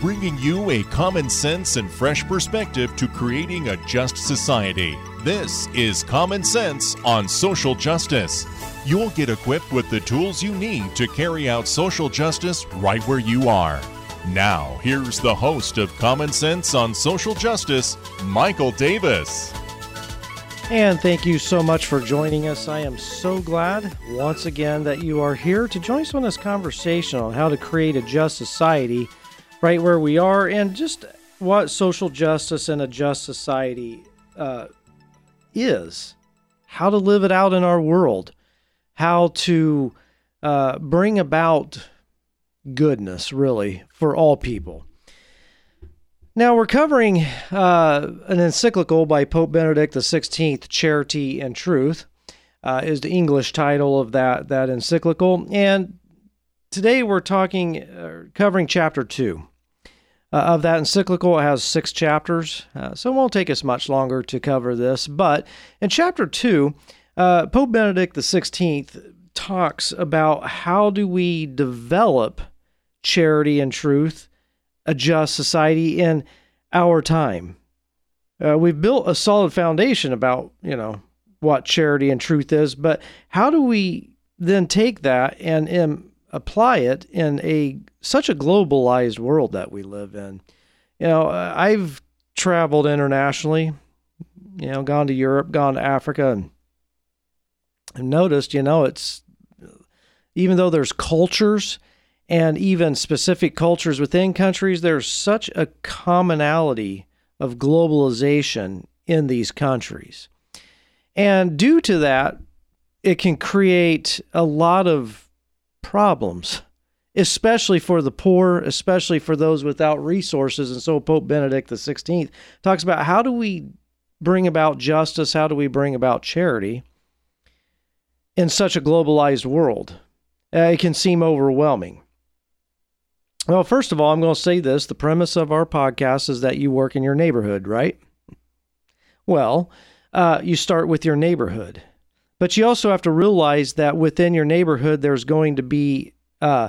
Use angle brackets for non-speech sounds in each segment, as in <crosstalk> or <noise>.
Bringing you a common sense and fresh perspective to creating a just society. This is Common Sense on Social Justice. You'll get equipped with the tools you need to carry out social justice right where you are. Now, here's the host of Common Sense on Social Justice, Michael Davis. And thank you so much for joining us. I am so glad once again that you are here to join us on this conversation on how to create a just society right where we are and just what social justice and a just society uh, is, how to live it out in our world, how to uh, bring about goodness, really, for all people. Now, we're covering uh, an encyclical by Pope Benedict XVI, Charity and Truth, uh, is the English title of that, that encyclical. And today we're talking, uh, covering chapter two. Uh, of that encyclical, it has six chapters, uh, so it won't take us much longer to cover this. But in chapter two, uh, Pope Benedict XVI talks about how do we develop charity and truth a just society in our time. Uh, we've built a solid foundation about, you know, what charity and truth is, but how do we then take that and um, apply it in a such a globalized world that we live in? You know, I've traveled internationally, you know, gone to Europe, gone to Africa, and, and noticed, you know, it's even though there's cultures and even specific cultures within countries, there's such a commonality of globalization in these countries. And due to that, it can create a lot of problems, especially for the poor, especially for those without resources. And so Pope Benedict XVI talks about how do we bring about justice? How do we bring about charity in such a globalized world? Uh, it can seem overwhelming. Well, first of all, I'm going to say this. The premise of our podcast is that you work in your neighborhood, right? Well, uh, you start with your neighborhood. But you also have to realize that within your neighborhood, there's going to be, uh,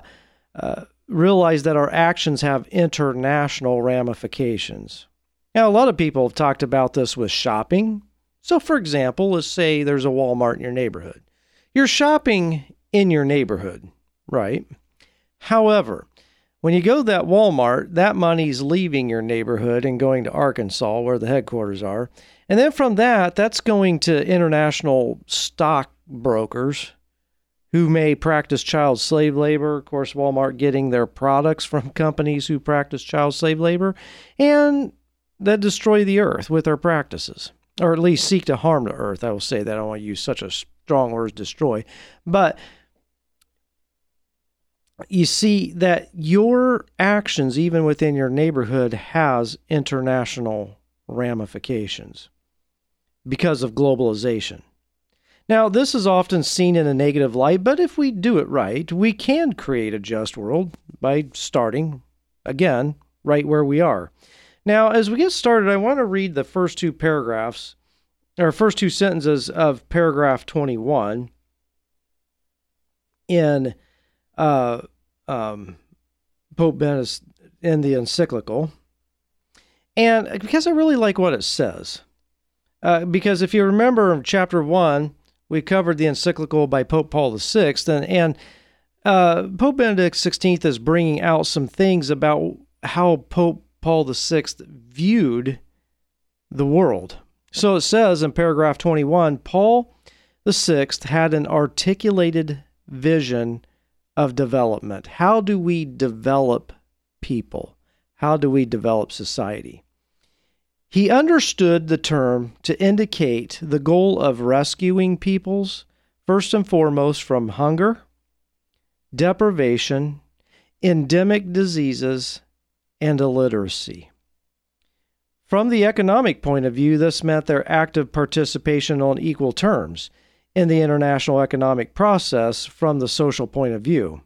uh, realize that our actions have international ramifications. Now, a lot of people have talked about this with shopping. So, for example, let's say there's a Walmart in your neighborhood. You're shopping in your neighborhood, right? However, when you go to that Walmart, that money's leaving your neighborhood and going to Arkansas, where the headquarters are. And then from that, that's going to international stock brokers who may practice child slave labor. Of course, Walmart getting their products from <laughs> companies who practice child slave labor and that destroy the earth with their practices, or at least seek to harm the earth. I will say that. I don't want to use such a strong word, destroy. But you see that your actions, even within your neighborhood, has international ramifications because of globalization. Now, this is often seen in a negative light, but if we do it right, we can create a just world by starting, again, right where we are. Now, as we get started, I want to read the first two paragraphs, or first two sentences of paragraph 21 in uh, um, Pope Benedict in the encyclical. And because I really like what it says. Uh, because if you remember chapter one, we covered the encyclical by Pope Paul VI, and, and uh, Pope Benedict XVI is bringing out some things about how Pope Paul VI viewed the world. So it says in paragraph 21 Paul VI had an articulated vision of development. How do we develop people? How do we develop society? He understood the term to indicate the goal of rescuing peoples, first and foremost, from hunger, deprivation, endemic diseases, and illiteracy. From the economic point of view, this meant their active participation on equal terms in the international economic process from the social point of view.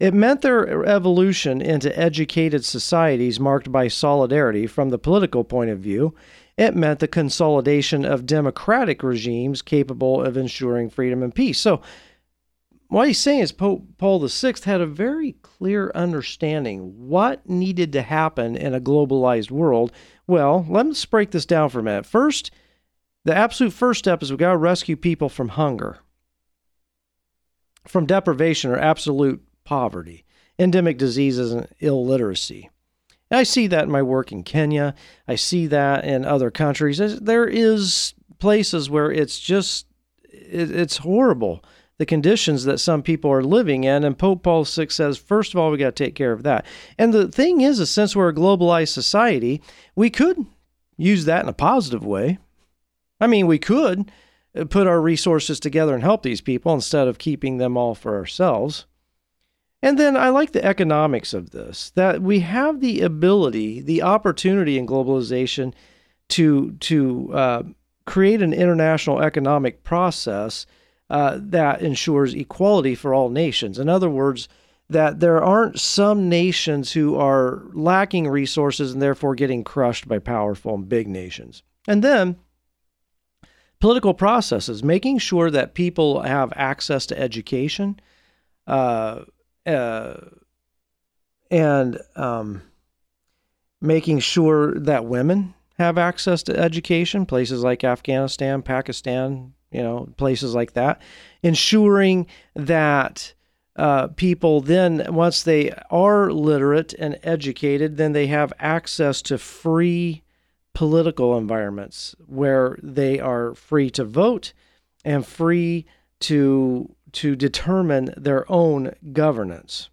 It meant their evolution into educated societies marked by solidarity from the political point of view. It meant the consolidation of democratic regimes capable of ensuring freedom and peace. So, what he's saying is Pope Paul VI had a very clear understanding what needed to happen in a globalized world. Well, let's break this down for a minute. First, the absolute first step is we've got to rescue people from hunger, from deprivation or absolute poverty, endemic diseases, and illiteracy. And I see that in my work in Kenya. I see that in other countries. There is places where it's just it's horrible the conditions that some people are living in. And Pope Paul VI says, first of all, we got to take care of that. And the thing is, is since we're a globalized society, we could use that in a positive way. I mean, we could uh, put our resources together and help these people instead of keeping them all for ourselves. And then I like the economics of this that we have the ability, the opportunity in globalization to to uh, create an international economic process uh, that ensures equality for all nations. In other words, that there aren't some nations who are lacking resources and therefore getting crushed by powerful and big nations. And then political processes, making sure that people have access to education, uh, uh, and um, making sure that women have access to education, places like Afghanistan, Pakistan, you know, places like that, ensuring that uh, people then, once they are literate and educated, then they have access to free political environments where they are free to vote and free to to determine their own governance.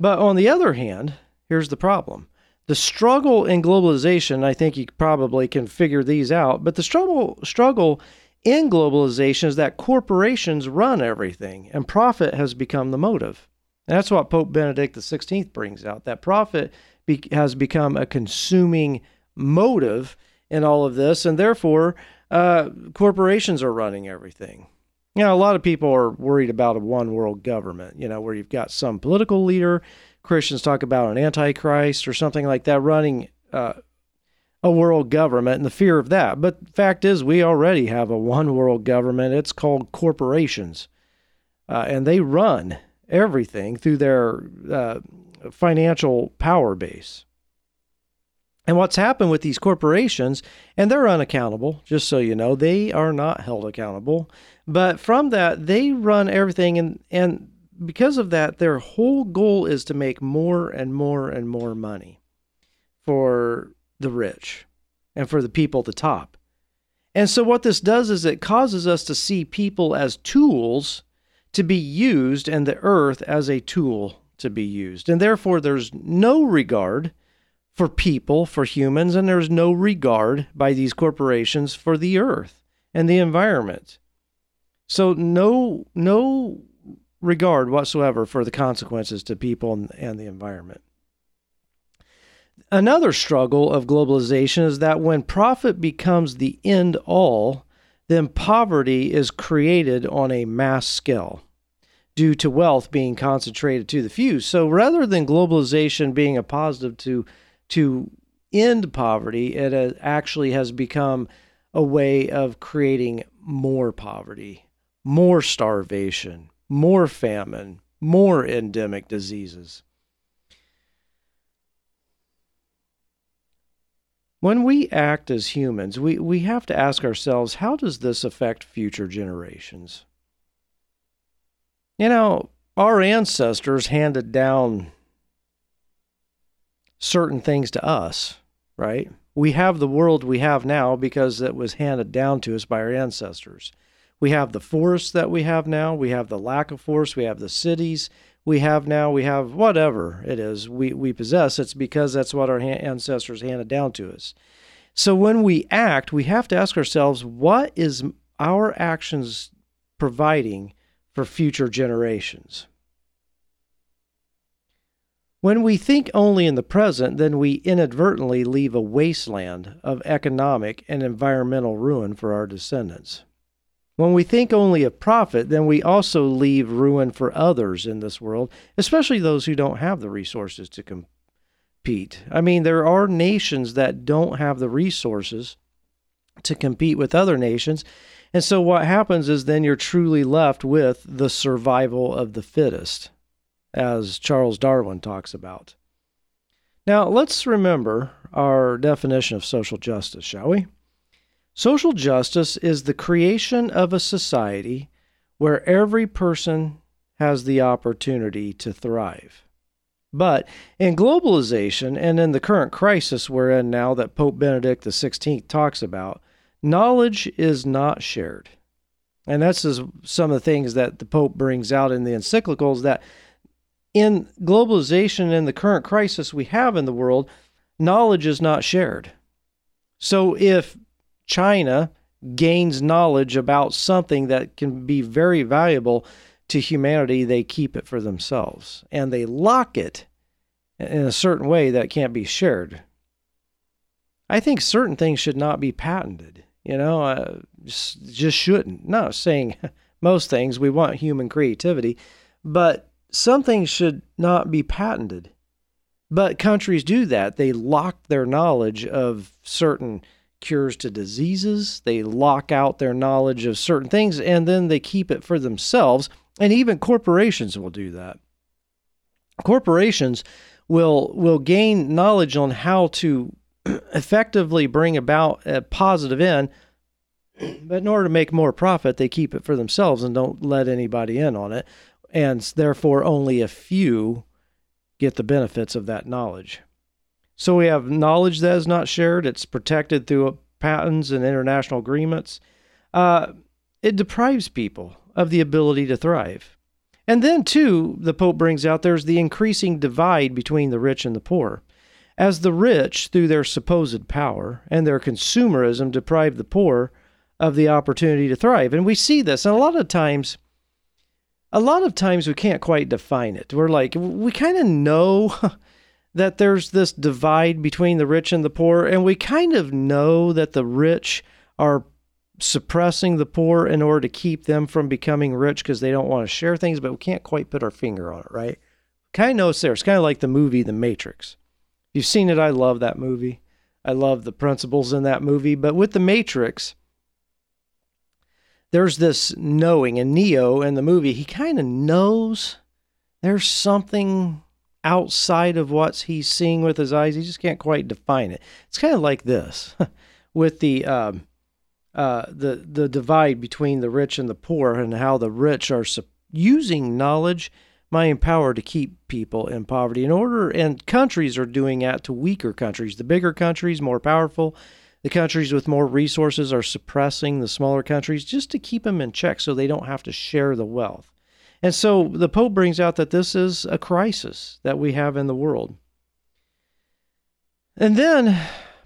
But on the other hand, here's the problem. The struggle in globalization, I think you probably can figure these out, but the struggle struggle in globalization is that corporations run everything and profit has become the motive. And that's what Pope Benedict XVI brings out. That profit be- has become a consuming motive in all of this, and therefore uh, corporations are running everything. You know, a lot of people are worried about a one world government, you know, where you've got some political leader. Christians talk about an antichrist or something like that running uh, a world government and the fear of that. But fact is, we already have a one world government. It's called corporations, uh, and they run everything through their uh, financial power base. And what's happened with these corporations, and they're unaccountable, just so you know, they are not held accountable. But from that, they run everything, and, and because of that, their whole goal is to make more and more and more money for the rich and for the people at the top. And so, what this does is it causes us to see people as tools to be used and the earth as a tool to be used. And therefore, there's no regard for people, for humans, and there's no regard by these corporations for the earth and the environment. So no no regard whatsoever for the consequences to people and, and the environment. Another struggle of globalization is that when profit becomes the end all, then poverty is created on a mass scale due to wealth being concentrated to the few. So rather than globalization being a positive to to end poverty, it uh, actually has become a way of creating more poverty, more starvation, more famine, more endemic diseases. When we act as humans, we, we have to ask ourselves how does this affect future generations? You know, our ancestors handed down certain things to us, right? We have the world we have now because it was handed down to us by our ancestors. We have the forests that we have now. We have the lack of forests. We have the cities we have now. We have whatever it is we, we possess. It's because that's what our ancestors handed down to us. So when we act, we have to ask ourselves what is our actions providing for future generations? When we think only in the present, then we inadvertently leave a wasteland of economic and environmental ruin for our descendants. When we think only of profit, then we also leave ruin for others in this world, especially those who don't have the resources to compete. I mean, there are nations that don't have the resources to compete with other nations. And so what happens is then you're truly left with the survival of the fittest as Charles Darwin talks about. Now, let's remember our definition of social justice, shall we? Social justice is the creation of a society where every person has the opportunity to thrive. But in globalization and in the current crisis we're in now that Pope Benedict XVI talks about, knowledge is not shared. And that's some of the things that the Pope brings out in the encyclicals that in globalization and the current crisis we have in the world, knowledge is not shared. So if China gains knowledge about something that can be very valuable to humanity, they keep it for themselves and they lock it in a certain way that can't be shared. I think certain things should not be patented. You know, uh, just, just shouldn't. Not saying <laughs> most things, we want human creativity, but some things should not be patented. But countries do that. They lock their knowledge of certain cures to diseases, they lock out their knowledge of certain things, and then they keep it for themselves. And even corporations will do that. Corporations will will gain knowledge on how to <clears throat> effectively bring about a positive end, but in order to make more profit, they keep it for themselves and don't let anybody in on it and therefore only a few get the benefits of that knowledge. So we have knowledge that is not shared, it's protected through patents and international agreements. Uh, it deprives people of the ability to thrive. And then, too, the Pope brings out there's the increasing divide between the rich and the poor. As the rich, through their supposed power and their consumerism, deprive the poor of the opportunity to thrive. And we see this. And a lot of times, a lot of times we can't quite define it. We're like, we kind of know <laughs> that there's this divide between the rich and the poor, and we kind of know that the rich are suppressing the poor in order to keep them from becoming rich because they don't want to share things, but we can't quite put our finger on it, right? Kind of know it's there. It's kind of like the movie The Matrix. You've seen it. I love that movie. I love the principles in that movie. But with The Matrix, there's this knowing, and Neo in the movie, he kind of knows there's something outside of what he's seeing with his eyes. He just can't quite define it. It's kind of like this <laughs> with the um, uh, the the divide between the rich and the poor, and how the rich are su- using knowledge, mind, power to keep people in poverty. In order, and countries are doing that to weaker countries. The bigger countries, more powerful, the countries with more resources are suppressing the smaller countries just to keep them in check so they don't have to share the wealth. And so the Pope brings out that this is a crisis that we have in the world. And then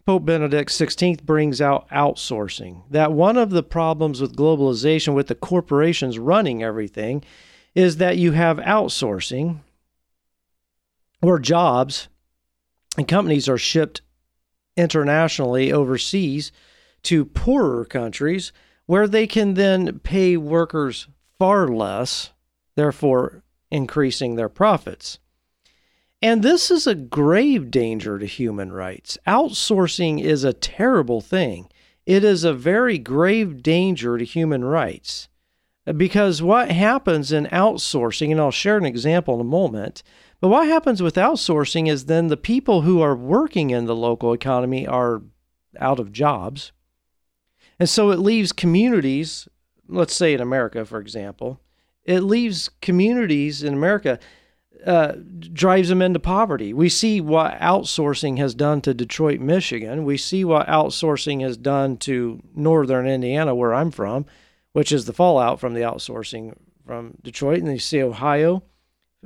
Pope Benedict XVI brings out outsourcing. That one of the problems with globalization, with the corporations running everything, is that you have outsourcing where jobs and companies are shipped internationally overseas to poorer countries where they can then pay workers far less, therefore increasing their profits. And this is a grave danger to human rights. Outsourcing is a terrible thing. It is a very grave danger to human rights. Because what happens in outsourcing, and I'll share an example in a moment, but what happens with outsourcing is then the people who are working in the local economy are out of jobs. And so it leaves communities, let's say in America, for example, it leaves communities in America, uh, drives them into poverty. We see what outsourcing has done to Detroit, Michigan. We see what outsourcing has done to northern Indiana, where I'm from, which is the fallout from the outsourcing from Detroit. And you see Ohio,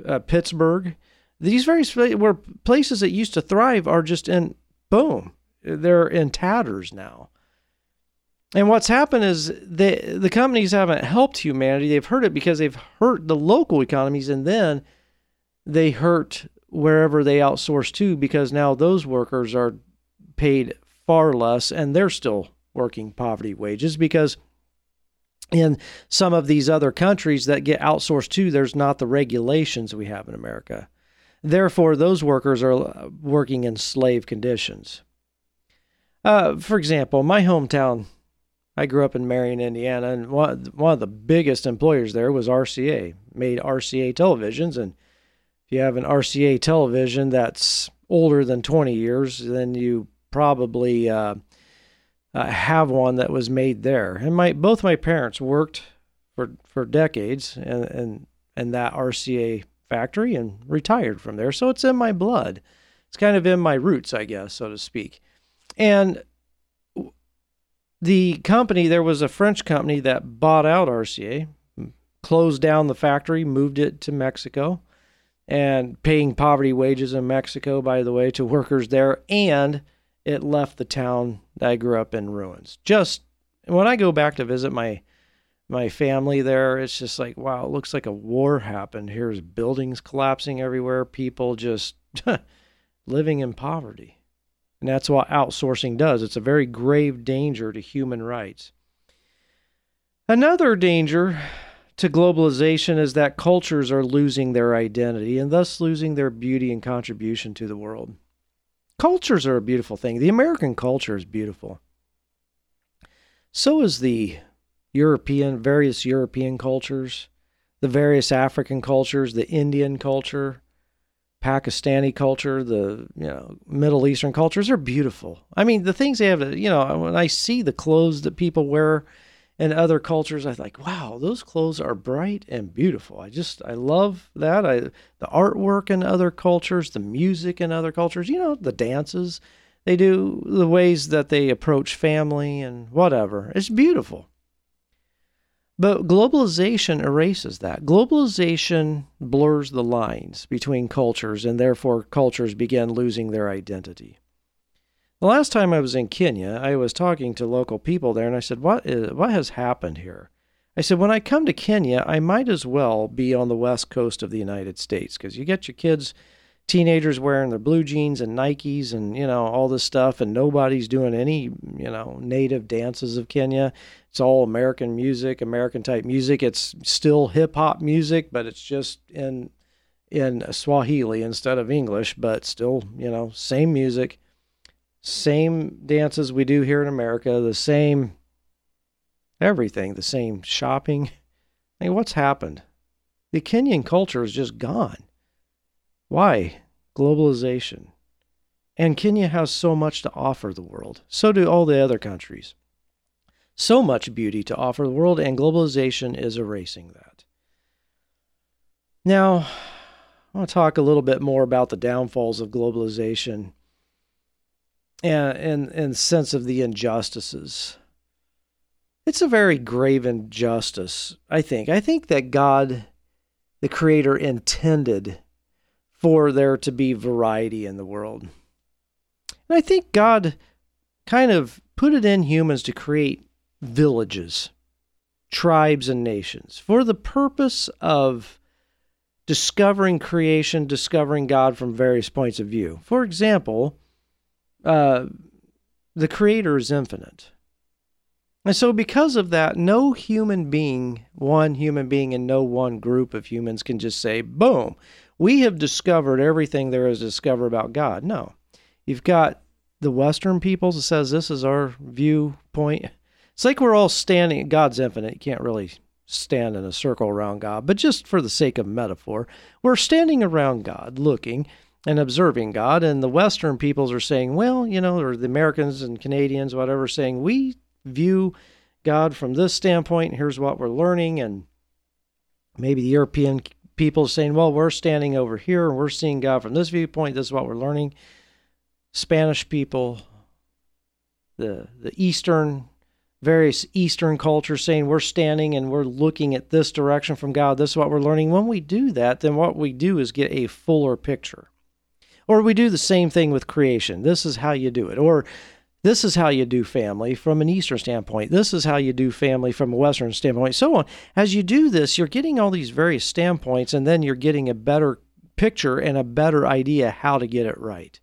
uh, Pittsburgh. These various where places that used to thrive are just in boom, they're in tatters now. And what's happened is the the companies haven't helped humanity. They've hurt it because they've hurt the local economies, and then they hurt wherever they outsource to because now those workers are paid far less and they're still working poverty wages because in some of these other countries that get outsourced to, there's not the regulations we have in America. Therefore, those workers are working in slave conditions. Uh, for example, my hometown, I grew up in Marion, Indiana, and one, one of the biggest employers there was RCA, made RCA televisions. And if you have an RCA television that's older than 20 years, then you probably uh, uh, have one that was made there. And my both my parents worked for for decades and and and that RCA factory and retired from there. So it's in my blood. It's kind of in my roots, I guess, so to speak. And the company, there was a French company that bought out RCA, closed down the factory, moved it to Mexico, and paying poverty wages in Mexico, by the way, to workers there. And it left the town that I grew up in ruins. Just when I go back to visit my my family there, it's just like, wow, it looks like a war happened. Here's buildings collapsing everywhere, people just <laughs> living in poverty. And that's what outsourcing does. It's a very grave danger to human rights. Another danger to globalization is that cultures are losing their identity and thus losing their beauty and contribution to the world. Cultures are a beautiful thing. The American culture is beautiful. So is the European, various European cultures, the various African cultures, the Indian culture, Pakistani culture, the you know Middle Eastern cultures are beautiful. I mean, the things they have, you know, when I see the clothes that people wear and other cultures i like wow those clothes are bright and beautiful. I just i love that. I the artwork in other cultures the music in other cultures you know the dances they do the ways that they approach family and whatever. It's beautiful but globalization erases that globalization blurs the lines between cultures and therefore cultures begin losing their identity the last time I was in Kenya, I was talking to local people there, and I said, "What is what has happened here?" I said, "When I come to Kenya, I might as well be on the west coast of the United States because you get your kids, teenagers wearing their blue jeans and Nikes and you know all this stuff, and nobody's doing any you know native dances of Kenya. It's all American music, American type music. It's still hip hop music, but it's just in in Swahili instead of English, but still you know same music." same dances we do here in America, the same everything, the same shopping. I mean, what's happened? The Kenyan culture is just gone. Why? Globalization. And Kenya has so much to offer the world. So do all the other countries. So much beauty to offer the world, and globalization is erasing that. Now, I want to talk a little bit more about the downfalls of globalization and and and sense of the injustices. It's a very grave injustice, I think. I think that God, the Creator, intended for there to be variety in the world. And I think God kind of put it in humans to create villages, tribes, and nations for the purpose of discovering creation, discovering God from various points of view. For example, uh, the Creator is infinite. And so, because of that, no human being, one human being, and no one group of humans can just say, boom, we have discovered everything there is to discover about God. No. You've got the Western peoples that says this is our viewpoint. It's like we're all standing, God's infinite. You can't really stand in a circle around God, but just for the sake of metaphor, we're standing around God looking and observing God. And the Western peoples are saying, well, you know, or the Americans and Canadians, whatever, saying, we view God from this standpoint. Here's what we're learning. And maybe the European people saying, well, we're standing over here and we're seeing God from this viewpoint. This is what we're learning. Spanish people, the, the Eastern, various Eastern cultures saying we're standing and we're looking at this direction from God. This is what we're learning. When we do that, then what we do is get a fuller picture. Or we do the same thing with creation. This is how you do it. Or this is how you do family from an Eastern standpoint. This is how you do family from a Western standpoint, so on. As you do this, you're getting all these various standpoints, and then you're getting a better picture and a better idea how to get it right.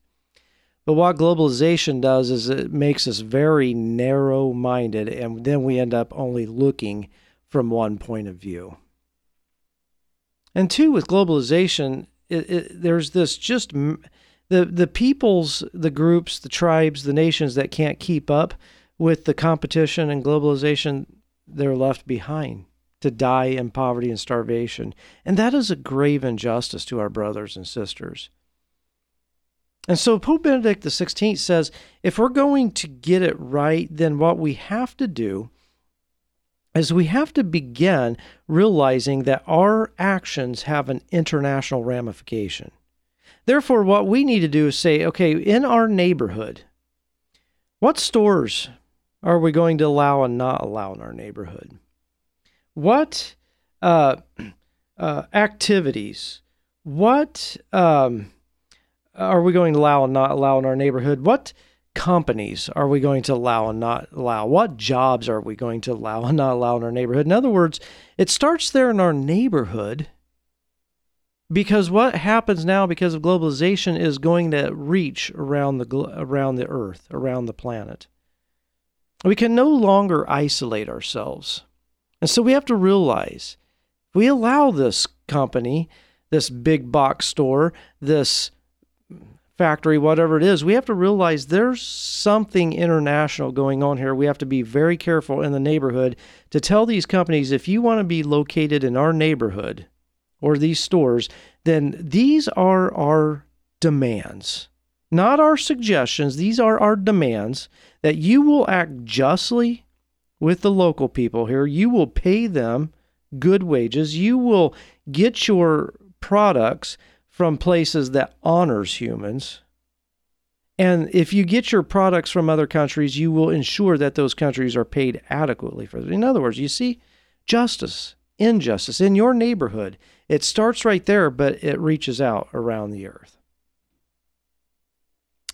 But what globalization does is it makes us very narrow minded, and then we end up only looking from one point of view. And two, with globalization, it, it, there's this just the the peoples, the groups, the tribes, the nations that can't keep up with the competition and globalization, they're left behind to die in poverty and starvation. And that is a grave injustice to our brothers and sisters. And so Pope Benedict XVI says if we're going to get it right, then what we have to do is we have to begin realizing that our actions have an international ramification. Therefore, what we need to do is say, okay, in our neighborhood, what stores are we going to allow and not allow in our neighborhood? What uh, <clears throat> uh, activities, what um, are we going to allow and not allow in our neighborhood? What companies are we going to allow and not allow? What jobs are we going to allow and not allow in our neighborhood? In other words, it starts there in our neighborhood because what happens now because of globalization is going to reach around the around the earth, around the planet. We can no longer isolate ourselves. And so we have to realize we allow this company, this big box store, this factory, whatever it is, we have to realize there's something international going on here. We have to be very careful in the neighborhood to tell these companies if you want to be located in our neighborhood or these stores, then these are our demands, not our suggestions. These are our demands that you will act justly with the local people here. You will pay them good wages. You will get your products from places that honors humans. And if you get your products from other countries, you will ensure that those countries are paid adequately for it. In other words, you see justice, injustice in your neighborhood. It starts right there, but it reaches out around the earth.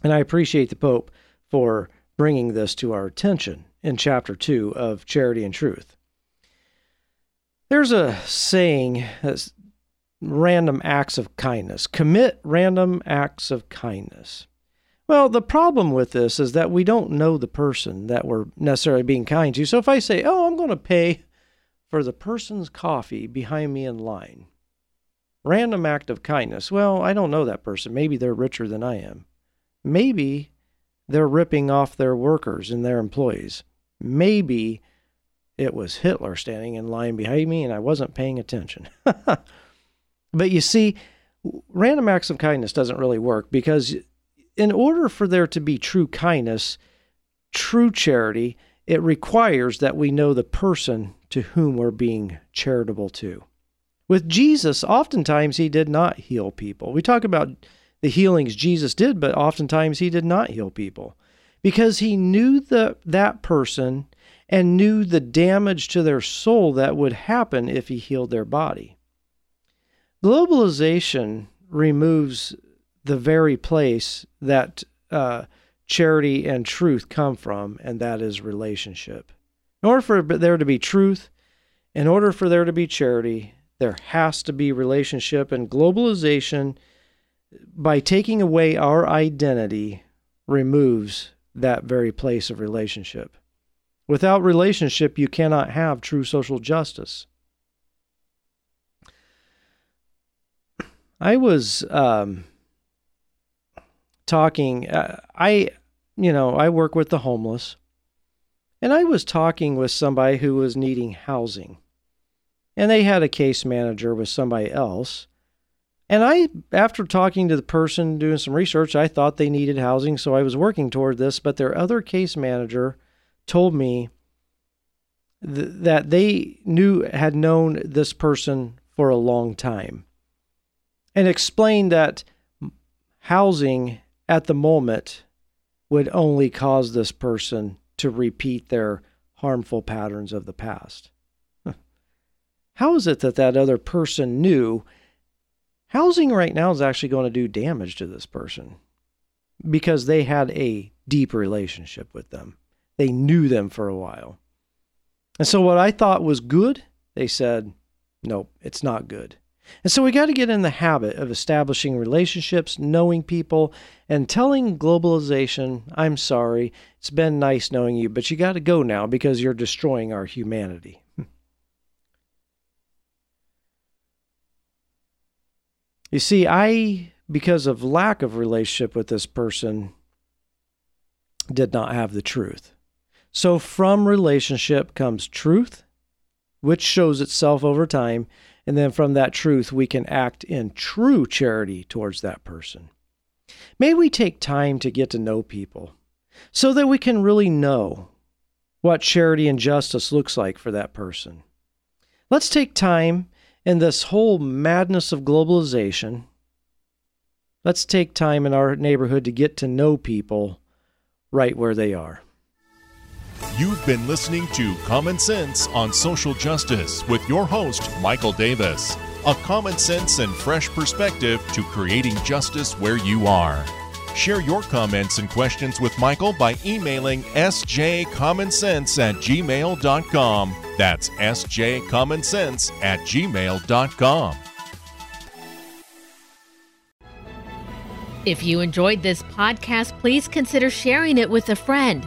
And I appreciate the Pope for bringing this to our attention in chapter 2 of Charity and Truth. There's a saying random acts of kindness. Commit random acts of kindness. Well, the problem with this is that we don't know the person that we're necessarily being kind to. So if I say, oh, I'm going to pay for the person's coffee behind me in line, random act of kindness. Well, I don't know that person. Maybe they're richer than I am. Maybe they're ripping off their workers and their employees. Maybe it was Hitler standing in line behind me and I wasn't paying attention. <laughs> But you see, random acts of kindness doesn't really work because in order for there to be true kindness, true charity, it requires that we know the person to whom we're being charitable to. With Jesus, oftentimes he did not heal people. We talk about the healings Jesus did, but oftentimes he did not heal people because he knew the, that person and knew the damage to their soul that would happen if he healed their body. Globalization removes the very place that uh, charity and truth come from, and that is relationship. In order for there to be truth, in order for there to be charity, there has to be relationship. And globalization, by taking away our identity, removes that very place of relationship. Without relationship, you cannot have true social justice. I was um, talking. Uh, I, you know, I work with the homeless, and I was talking with somebody who was needing housing, and they had a case manager with somebody else. And I, after talking to the person doing some research, I thought they needed housing, so I was working toward this. But their other case manager told me th- that they knew had known this person for a long time and explained that housing at the moment would only cause this person to repeat their harmful patterns of the past. How is it that that other person knew housing right now is actually going to do damage to this person? Because they had a deep relationship with them. They knew them for a while. And so what I thought was good, they said, nope, it's not good. And so we got to get in the habit of establishing relationships, knowing people, and telling globalization, I'm sorry, it's been nice knowing you, but you got to go now because you're destroying our humanity. <laughs> you see, I, because of lack of relationship with this person, did not have the truth. So from relationship comes truth, which shows itself over time and then from that truth, we can act in true charity towards that person. May we take time to get to know people so that we can really know what charity and justice looks like for that person. Let's take time in this whole madness of globalization. Let's take time in our neighborhood to get to know people right where they are. You've been listening to Common Sense on Social Justice with your host, Michael Davis. A common sense and fresh perspective to creating justice where you are. Share your comments and questions with Michael by emailing sjcommonsense at gmail.com. That's sjcommonsense at gmail.com. If you enjoyed this podcast, please consider sharing it with a friend.